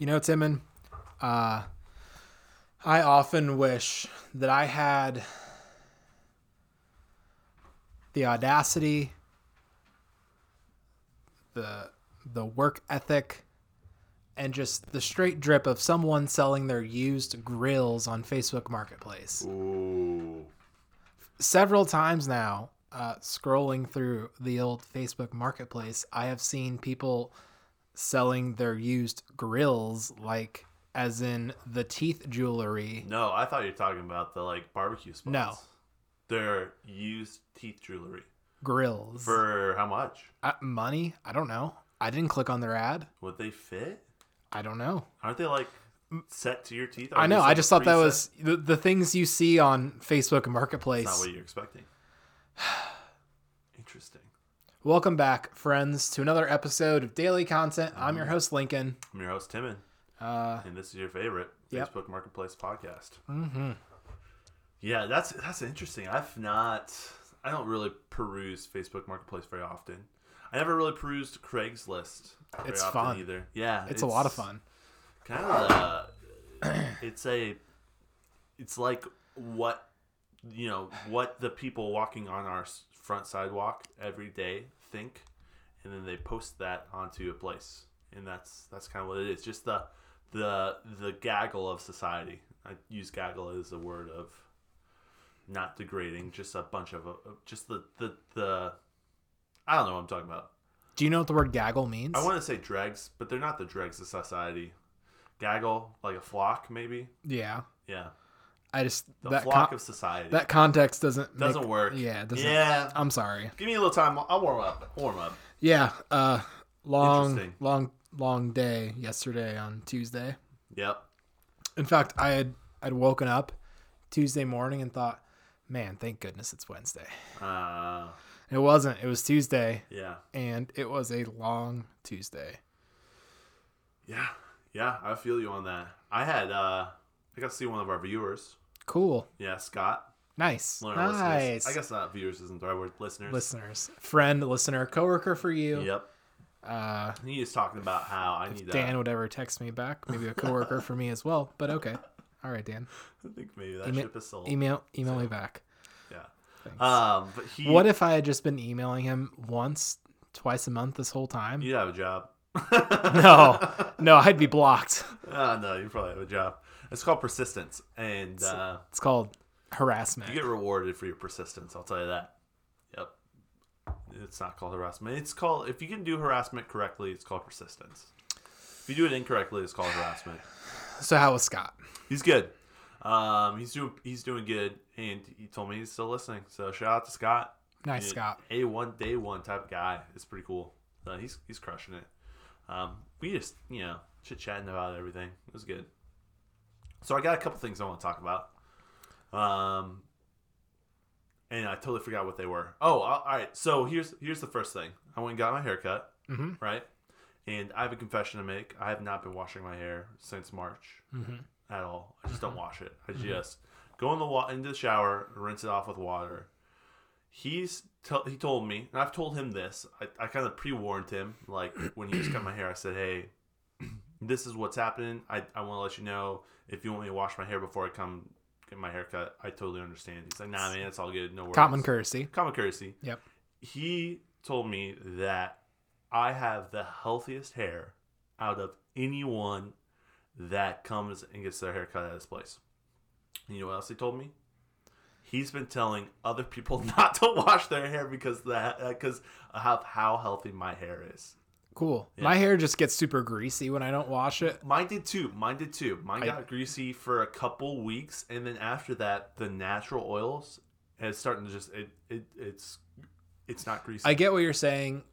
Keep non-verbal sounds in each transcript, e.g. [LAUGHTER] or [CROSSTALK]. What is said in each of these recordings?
You know, Timon, uh, I often wish that I had the audacity, the the work ethic, and just the straight drip of someone selling their used grills on Facebook Marketplace. Ooh. Several times now, uh, scrolling through the old Facebook Marketplace, I have seen people selling their used grills, like as in the teeth jewelry. No, I thought you were talking about the like barbecue spots. No. They're used teeth jewelry. Grills For how much? uh, money. I don't know. I didn't click on their ad. Would they fit? I don't know. Aren't they like set to your teeth? I Are know. these, I just thought that was the, the things you see on Facebook Marketplace. That's not what you're expecting. [SIGHS] Interesting. Welcome back, friends, to another episode of Daily Content. I'm Mm-hmm. your host, Lincoln. I'm your host Timon, Uh, and this is your favorite Yep. Facebook Marketplace podcast. mhm. Yeah, that's that's interesting. I've not. I don't really peruse Facebook Marketplace very often. I never really perused Craigslist. Very It's often fun. either. Yeah, It's, a lot of fun. Kind of. Uh, it's a. It's like what you know what the people walking on our front sidewalk every day think, and then they post that onto a place, and that's that's kind of what it is. Just the the the gaggle of society. I use gaggle as a word of not degrading, just a bunch of uh, just the the the. I don't know what I'm talking about. Do you know what the word gaggle means? I want to say dregs, but they're not the dregs of society. Gaggle, like a flock, maybe. yeah. Yeah, I just the that flock con- of society. that context doesn't doesn't make- work. Yeah, it doesn't. Yeah, I'm sorry. give me a little time. I'll warm up. Warm up. Yeah. Uh, long, long, long day yesterday on Tuesday. Yep. In fact, I had I'd woken up Tuesday morning and thought, man, thank goodness it's Wednesday. Uh, It wasn't. It was Tuesday, yeah. and it was a long Tuesday. Yeah. Yeah. I feel you on that. I had. uh I got to see one of our viewers. Cool. Yeah, Scott. Nice. One of our Nice. I guess not viewers isn't the right word. Listeners. Listeners, friend, listener, coworker for you. Yep. Uh, He is talking about how I need. Dan to, would ever text me back. Maybe a coworker for me as well. But okay. All right, Dan. [LAUGHS] I think maybe that Email- ship is sold. Email email me back. Yeah. Thanks. Um. But he. what if I had just been emailing him once, twice a month this whole time? You'd have a job. [LAUGHS] No, no, I'd be [LAUGHS] blocked. Uh, no, you probably have a job. It's called persistence, and uh, It's called harassment. you get rewarded for your persistence. I'll tell you that. Yep. It's not called harassment. It's called if you can do harassment correctly, it's called persistence. If you do it incorrectly, it's called harassment. So how was Scott? He's good. Um, he's doing he's doing good, and he told me he's still listening. So shout out to Scott. Nice, Scott. A one day one type guy. It's pretty cool. Uh, he's he's crushing it. Um, we just you know chit chatting about everything. It was good. So I got a couple things I want to talk about. Um, and I totally forgot what they were. Oh, all right. So here's here's the first thing. I went and got my hair cut. Mhm. Right. And I have a confession to make. I have not been washing my hair since March Mhm. at all. I just don't wash it. I just go in the wa- into the shower, rinse it off with water. He's tell he told me, and I've told him this. I, I kind of pre warned him, like when he was cutting my hair. I said, "Hey, this is what's happening. I, I want to let you know if you want me to wash my hair before I come get my hair cut. I totally understand." He's like, "Nah, man, it's all good. No worries." Common courtesy. Common courtesy. Yep. He told me that I have the healthiest hair out of anyone that comes and gets their hair cut at his place. And you know what else he told me? He's been telling other people [LAUGHS] not to wash their hair because that because of how healthy my hair is. Cool. My hair just gets super greasy when I don't wash it. Mine did too. Mine did too. Mine I- got greasy for a couple weeks, and then after that, the natural oils is starting to just it, it it's it's not greasy. I get what you're saying,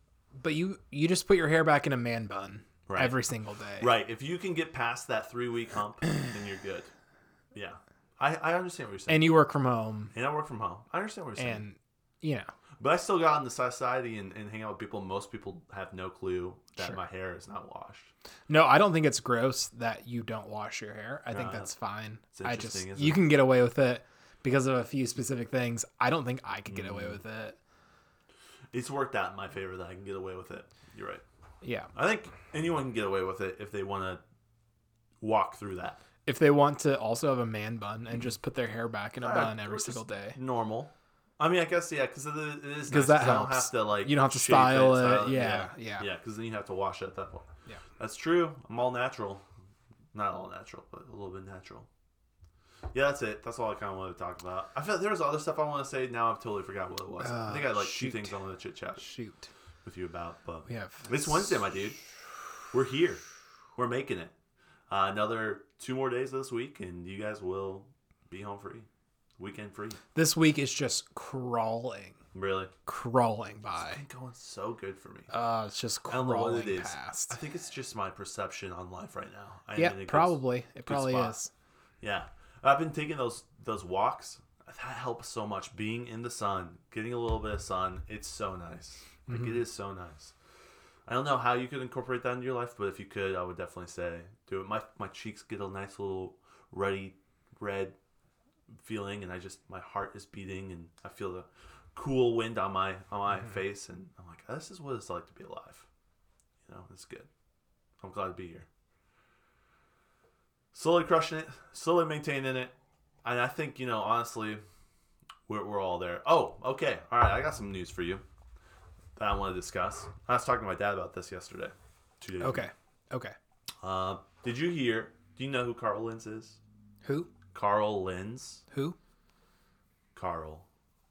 but you you just put your hair back in a man bun Right. every single day. Right. If you can get past that three week hump, then you're good. Yeah. I, I understand what you're saying. And you work from home, And I work from home. I understand what you're saying. and you know, but I still go out in the society and, and hang out with people. Most people have no clue that Sure. my hair is not washed. no, I don't think it's gross that you don't wash your hair. I think No, that's fine. it's I just you can get away with it because of a few specific things. I don't think I could get Mm. away with it. It's worked out in my favor that I can get away with it. You're right. Yeah. I think anyone can get away with it if they want to walk through that. If they want to also have a man bun and just put their hair back in a Uh, bun every single day. Normal. I mean, I guess yeah, because it is 'Cause nice that I don't helps. have to like You don't have to style it. style Yeah, yeah. yeah. Because then you have to wash it at that point. Yeah. that's true. I'm all natural, not all natural, but a little bit natural. Yeah, that's it. That's all I kind of wanted to talk about. I felt there was other stuff I want to say. Now I've totally forgot what it was. I think I had like two things I wanted to chit chat Shoot. with you about, but We have it's Wednesday, my dude. We're here. We're making it. Uh, another two more days this week, and you guys will be home free, weekend free. This week is just crawling, Really, crawling by. it's been going so good for me. Uh, it's just I don't know what crawling it is. past. I think it's just my perception on life right now. I am Yeah, in a good- probably. It probably spot. is. Yeah, I've been taking those those walks. That helps so much. Being in the sun, getting a little bit of sun, it's so nice. Like Mm-hmm. it is so nice. I don't know how you could incorporate that into your life, but if you could, I would definitely say do it. My my cheeks get a nice little ruddy red feeling, and I just my heart is beating, and I feel the cool wind on my on my Mm-hmm. face, and I'm like, this is what it's like to be alive. You know, it's good. I'm glad to be here. Slowly crushing it, slowly maintaining it, and I think you know honestly, we're we're all there. Oh, okay, all right. I got some news for you that I want to discuss. I was talking to my dad about this yesterday. Two days. ago. Okay. Okay. Uh, did you hear? Do you know who Carl Lentz is? Who? Carl Lentz. Who? Carl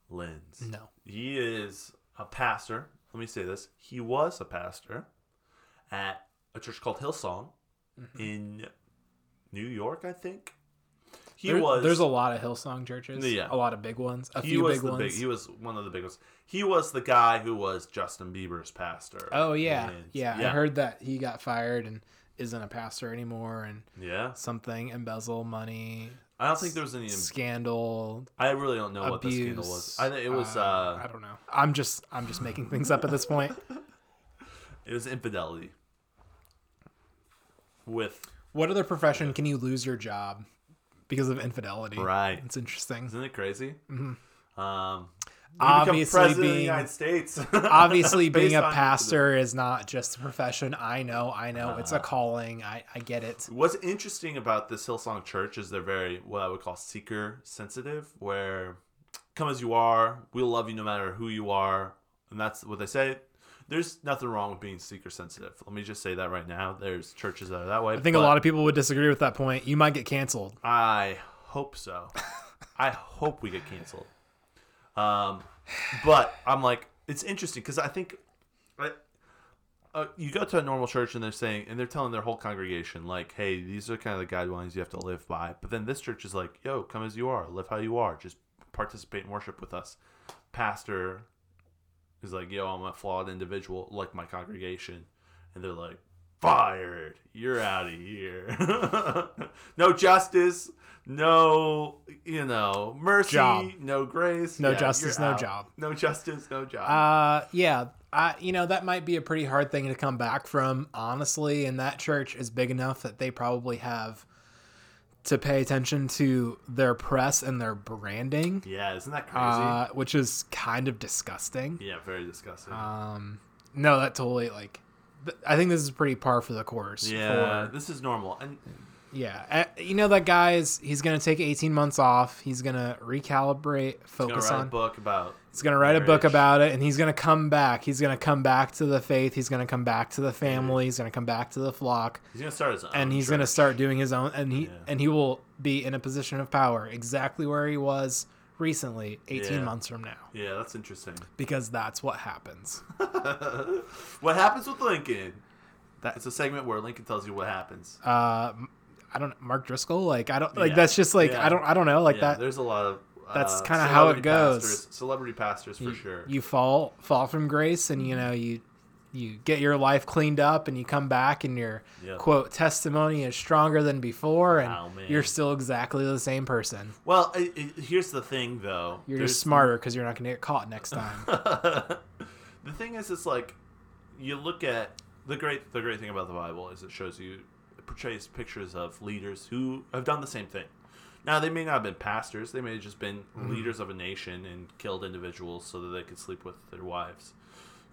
Lentz. No. He is a pastor. Let me say this. He was a pastor at a church called Hillsong Mm-hmm. in New York, I think. He There- was. There's a lot of Hillsong churches. Yeah. A lot of big ones. A few big ones. big. He was one of the big ones. He was the guy who was Justin Bieber's pastor. oh yeah. And- yeah. I heard that he got fired and isn't a pastor anymore and Yeah. something embezzle money I don't think there was any. scandal I really don't know what the scandal was. I think it was. uh I don't know. I'm just I'm just making things up at this point. [LAUGHS] It was infidelity. With What other profession can you lose your job because of infidelity? right, It's interesting. isn't it crazy? Mm-hmm. Um, Obviously president of the being- United States. [LAUGHS] Obviously, being a pastor is not just a profession. I know, I know, it's Uh. a calling. I, I get it. What's interesting about this Hillsong Church is they're very what I would call seeker sensitive, where come as you are, we'll love you no matter who you are, and that's what they say. There's nothing wrong with being seeker sensitive. Let me just say that right now. There's churches that are that way. I think a lot of people would disagree with that point. You might get canceled. I hope so. I hope we get canceled. Um, but I'm like, it's interesting because I think, uh, you go to a normal church and they're saying, and they're telling their whole congregation, like, hey, these are kind of the guidelines you have to live by. But then this church is like, yo, come as you are, live how you are, just participate in worship with us. Pastor is like, yo, I'm a flawed individual, like my congregation, and they're like, fired, you're out of here. [LAUGHS] no justice, no, you know, mercy, Job. no grace, No Yeah, justice, no out. job. no justice, no job. Uh, yeah. I, you know, that might be a pretty hard thing to come back from, honestly. And that church is big enough that they probably have to pay attention to their press and their branding, yeah, isn't that crazy? uh, which is kind of disgusting. yeah, very disgusting. Um, no, that totally like. I think this is pretty par for the course. yeah, For, this is normal, and yeah. You know that guy is. He's gonna take 18 months off. He's gonna recalibrate, focus he's gonna focus write a on. book about. He's gonna write a book about it, and he's gonna come back. He's gonna come back to the faith. He's gonna come back to the family. He's gonna come back to the flock, He's gonna start his own, and he's gonna start doing his own. And he Yeah. and he will be in a position of power, exactly where he was recently, 18 Yeah. months from now, Yeah, that's interesting. because that's what happens. [LAUGHS] what happens with Lincoln? That- It's a segment where Lincoln tells you what happens. Uh, I don't Mark Driscoll. Like I don't like Yeah. that's just like Yeah. I don't I don't know like that. There's a lot of. that's uh, kinda how it goes. Pastors, celebrity pastors for you, sure. you fall fall from grace and you know you you get your life cleaned up and you come back and your Yep. quote testimony is stronger than before and Wow, you're still exactly the same person well, i i here's the thing, though. you're There's- just smarter because you're not going to get caught next time [LAUGHS] the thing is, it's like you look at the great. The great thing about the Bible is it shows you, it portrays pictures of leaders who have done the same thing. Now they may not have been pastors; they may have just been Mm-hmm. leaders of a nation and killed individuals so that they could sleep with their wives.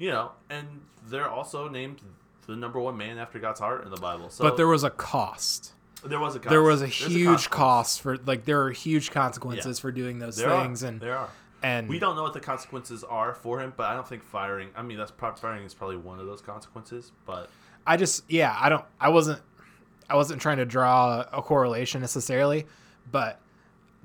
You know, and they're also named the number one man after God's heart in the Bible. So but there was a cost There was a cost. there was a There's huge consequence. cost for like there are huge consequences Yeah. for doing those There things are. and there are. and We don't know what the consequences are for him, but I don't think firing. I mean, that's firing is probably one of those consequences. But I just yeah, I don't I wasn't I wasn't trying to draw a correlation necessarily, but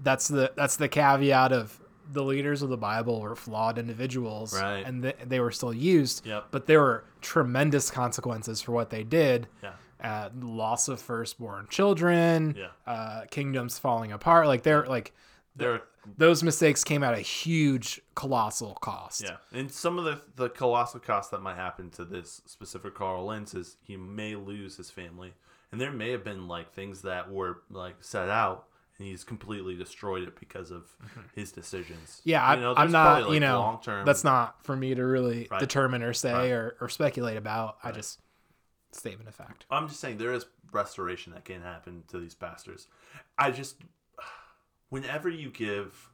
that's the that's the caveat of the leaders of the Bible were flawed individuals, Right. And th- they were still used, Yep. but there were tremendous consequences for what they did. yeah, Uh, loss of firstborn children, Yeah. uh, kingdoms falling apart. Like they're like there. those mistakes came at a huge, colossal cost. Yeah, and some of the the colossal cost that might happen to this specific Carl Lentz is he may lose his family, and there may have been like things that were like set out, and he's completely destroyed it because of his decisions. Mm-hmm. Yeah, I, You know, I'm not. probably, you know, long-term- that's not for me to really Right. determine or say Right. or, or speculate about. I just statement of fact. I'm just saying there is restoration that can happen to these pastors. I just, [SIGHS] whenever you give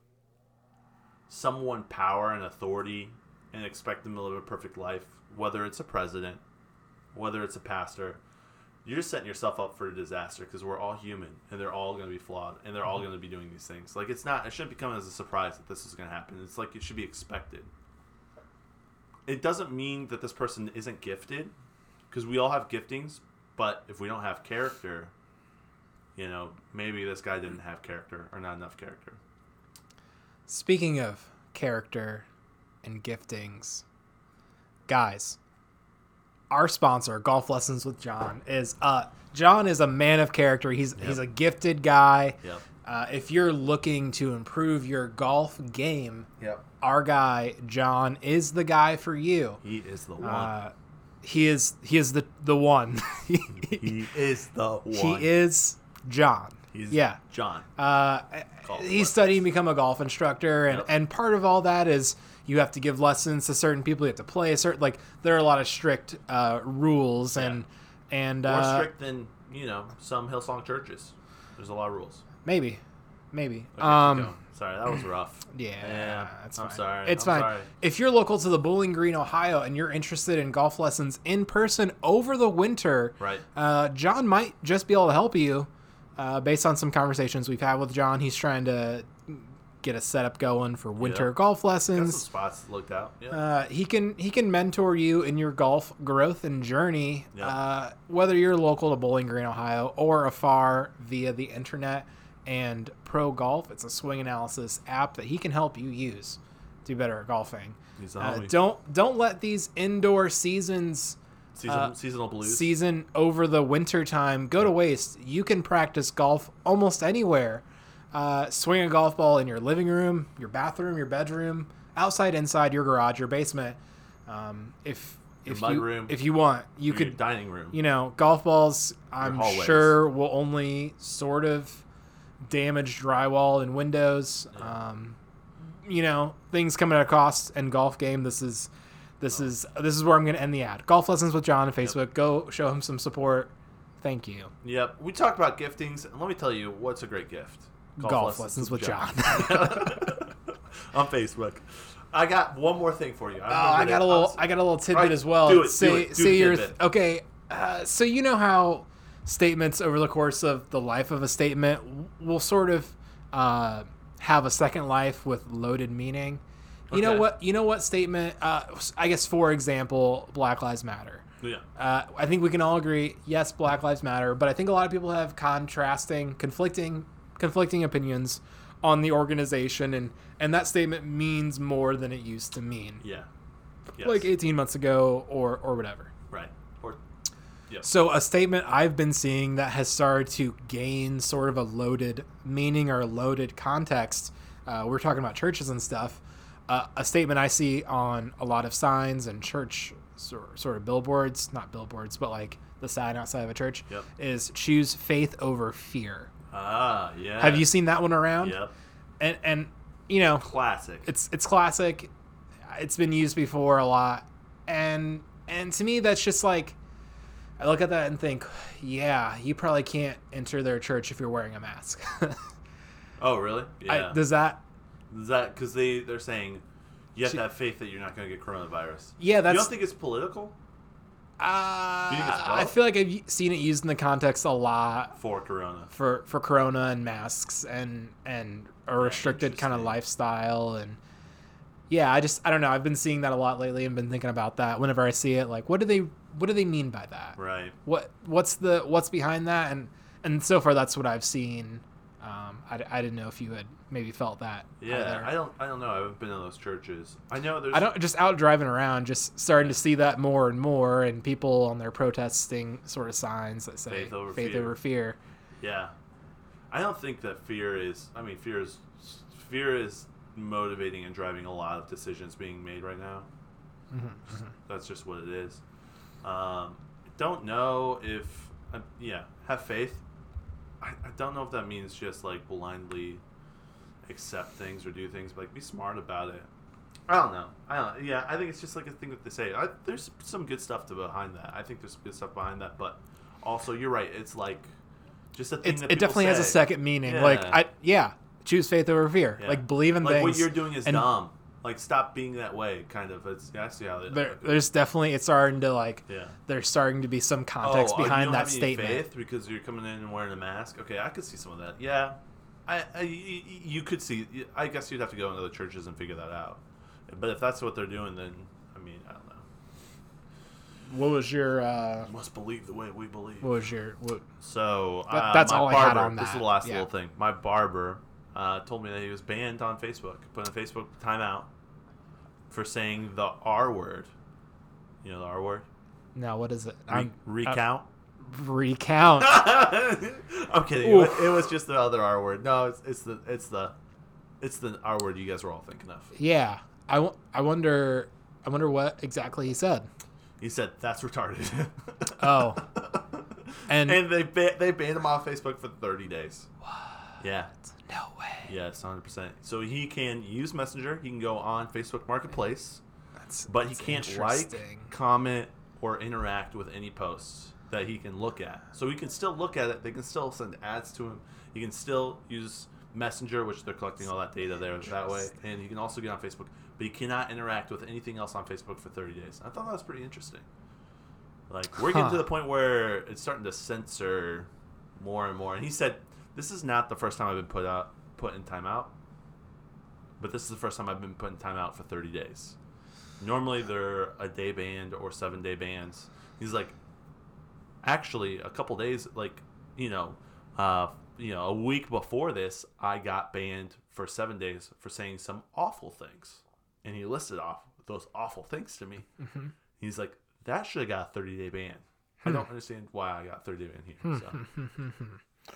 someone power and authority and expect them to live a perfect life, whether it's a president, whether it's a pastor, you're just setting yourself up for a disaster because we're all human and they're all going to be flawed and they're all mm-hmm. going to be doing these things. Like it's not, it shouldn't become as a surprise that this is going to happen. It's like it should be expected. It doesn't mean that this person isn't gifted because we all have giftings, but if we don't have character, you know, maybe this guy didn't have character or not enough character. Speaking of character and giftings, guys, our sponsor, Golf Lessons with John, is uh John is a man of character. He's he's a gifted guy. Yep. Uh, if you're looking to improve your golf game, Yep. our guy John is the guy for you. He is the one. Uh, he is he is the the one. [LAUGHS] he is the one. he is John. He's yeah. John. Uh, he's studying to become a golf instructor, and, Yep. and part of all that is you have to give lessons to certain people. You have to play a certain like there are a lot of strict uh, rules and and More uh, strict than you know some Hillsong churches. There's a lot of rules. maybe maybe Okay, um sorry, that was rough. [CLEARS THROAT] yeah, Yeah, that's I'm fine. sorry. It's I'm fine. sorry. If you're local to the Bowling Green, Ohio, and you're interested in golf lessons in person over the winter, Right. Uh, John might just be able to help you, uh, based on some conversations we've had with John. He's trying to get a setup going for winter Yeah. golf lessons. some spots looked out. Yeah. Uh, he can he can mentor you in your golf growth and journey, Yeah. uh, whether you're local to Bowling Green, Ohio, or afar via the internet. And Pro Golf, it's a swing analysis app that he can help you use to do better at golfing. Uh, don't don't let these indoor seasons Season, uh, seasonal blues. season over the winter time go to waste. You can practice golf almost anywhere. Uh, swing a golf ball in your living room, your bathroom, your bedroom, outside, inside, your garage, your basement. Um, if if you room. if you want, you Your could dining room. you know golf balls. I'm sure will only sort of damage drywall and windows. Um, you know things come at a cost and golf game. This is this is this is where I'm going to end the ad. Golf lessons with John on Facebook. Go show him some support. Thank you. Yep. We talked about giftings, and let me tell you what's a great gift. Golf, lessons, with John. [LAUGHS] on Facebook. I got one more thing for you. Oh, I got a little. was- I got a little tidbit Right, as well. do it, do say it, do say your tidbit. okay. Uh, so you know how statements over the course of the life of a statement will sort of uh, have a second life with loaded meaning. You know what? You know what statement? Uh, I guess for example, Black Lives Matter. Yeah. Uh, I think we can all agree, yes, Black Lives Matter, but I think a lot of people have contrasting, conflicting, conflicting opinions on the organization, and and that statement means more than it used to mean, Yeah. Yes. like 18 months ago or or whatever. right. Or So a statement I've been seeing that has started to gain sort of a loaded meaning or a loaded context. Uh, we're talking about churches and stuff. Uh, a statement I see on a lot of signs and church sort, sort of billboards, not billboards, but like the sign outside of a church, Yep. is choose faith over fear. ah yeah. Have you seen that one around? Yep. And and you know, Classic. it's it's classic. It's been used before a lot, and and to me that's just like I look at that and think, yeah, you probably can't enter their church if you're wearing a mask. [LAUGHS] oh really? Yeah. I, does that? Is that because they they're saying you have See- to have faith that you're not going to get coronavirus? Yeah, that's. you don't think it's political? Uh, think it's I feel like I've seen it used in the context a lot for Corona. for for Corona and masks and and a restricted kind of lifestyle and yeah, I just I don't know. I've been seeing that a lot lately and been thinking about that whenever I see it. Like, what do they what do they mean by that? Right. What what's the what's behind that? And and so far that's what I've seen. Um, I, I didn't know if you had maybe felt that. Yeah, either. I don't. I don't know. I haven't been in those churches. I know there's. I don't just out driving around, just starting to see that more and more, and people on their protesting sort of signs that say Faith over fear. over fear. Yeah, I don't think that fear is. I mean, fear is fear is motivating and driving a lot of decisions being made right now. Mm-hmm, That's just what it is. Um, don't know if. Uh, yeah, have faith. I, I don't know if that means just like blindly accept things or do things, but like be smart about it. I don't know. I don't. Yeah, I think it's just like a thing that they say. I, there's some good stuff to behind that. I think there's good stuff behind that, but also you're right. It's like just a thing that it definitely has a second meaning. Like Yeah. I yeah, choose faith over fear. Yeah. Like believe in like things. what you're doing is and dumb. Like stop being that way. Kind of. It's yeah, I see how they. There, there's definitely it's starting to like yeah. there's starting to be some context oh, you behind that statement. Faith because you're coming in and wearing a mask. Okay, I could see some of that. Yeah, I, I you could see. I guess you'd have to go into the churches and figure that out. But if that's what they're doing, then I mean, I don't know. What was your uh, Must believe the way we believe. what was your what, So That- uh, that's my all I barber, had on that This is the last yeah. little thing. My barber uh, told me that he was banned on Facebook, put in Facebook timeout for saying the R word. You know the R word. no what is it? Re- I'm- recount. uh, recount. I'm [LAUGHS] kidding. It was, it was just the other R word. No, it's it's the it's the it's the R word you guys were all thinking of. yeah, I, w- I wonder I wonder what exactly he said. He said that's retarded. Oh. [LAUGHS] And, and they ba- they banned him off Facebook for 30 days. Yeah. Yes, 100%. So he can use Messenger. He can go on Facebook Marketplace, That's, but he can't like, comment, or interact with any posts that he can look at. So he can still look at it. They can still send ads to him. He can still use Messenger, which they're collecting all that data there that way. And he can also get on Facebook, but he cannot interact with anything else on Facebook for 30 days. I thought that was pretty interesting. Like we're getting to the point where it's starting to censor more and more. And he said, "This is not the first time I've been put out put in timeout, but this is the first time I've been put in timeout for 30 days. Normally they're a day banned or seven day bans." He's like, "Actually, a couple days, like you know, uh, you know, a week before this, I got banned for seven days for saying some awful things." And he listed off those awful things to me. Mm-hmm. He's like, that should have got a 30 day ban. I Hmm. don't understand why I got 30 day ban here. So. [LAUGHS]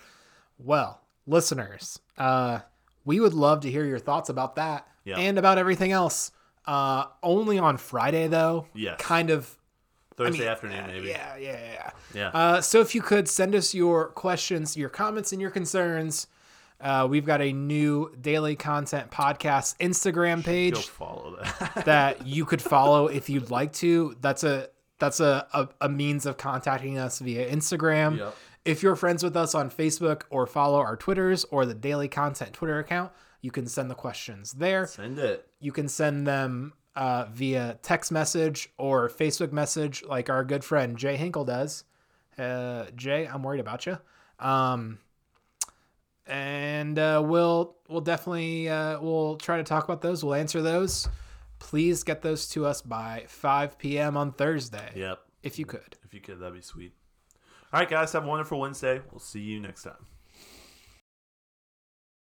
Well, listeners, uh, we would love to hear your thoughts about that Yeah. and about everything else. Uh, only on Friday though. Yes. Kind of. I Thursday mean, afternoon, uh, maybe. Yeah, yeah, yeah. Yeah. Uh, so if you could send us your questions, your comments, and your concerns. Uh, we've got a new daily content podcast Instagram page follow that. [LAUGHS] that you could follow if you'd like to. That's a that's a, a, a means of contacting us via Instagram. Yep. If you're friends with us on Facebook or follow our Twitters or the daily content Twitter account, you can send the questions there. Send it. You can send them uh, via text message or Facebook message, like our good friend Jay Hinkle does. Uh, Jay, I'm worried about you. Um, and uh, we'll we'll definitely uh, we'll try to talk about those. We'll answer those. Please get those to us by 5 p.m. on Thursday, Yep. if you could. If you could, that'd be sweet. All right, guys. Have a wonderful Wednesday. We'll see you next time.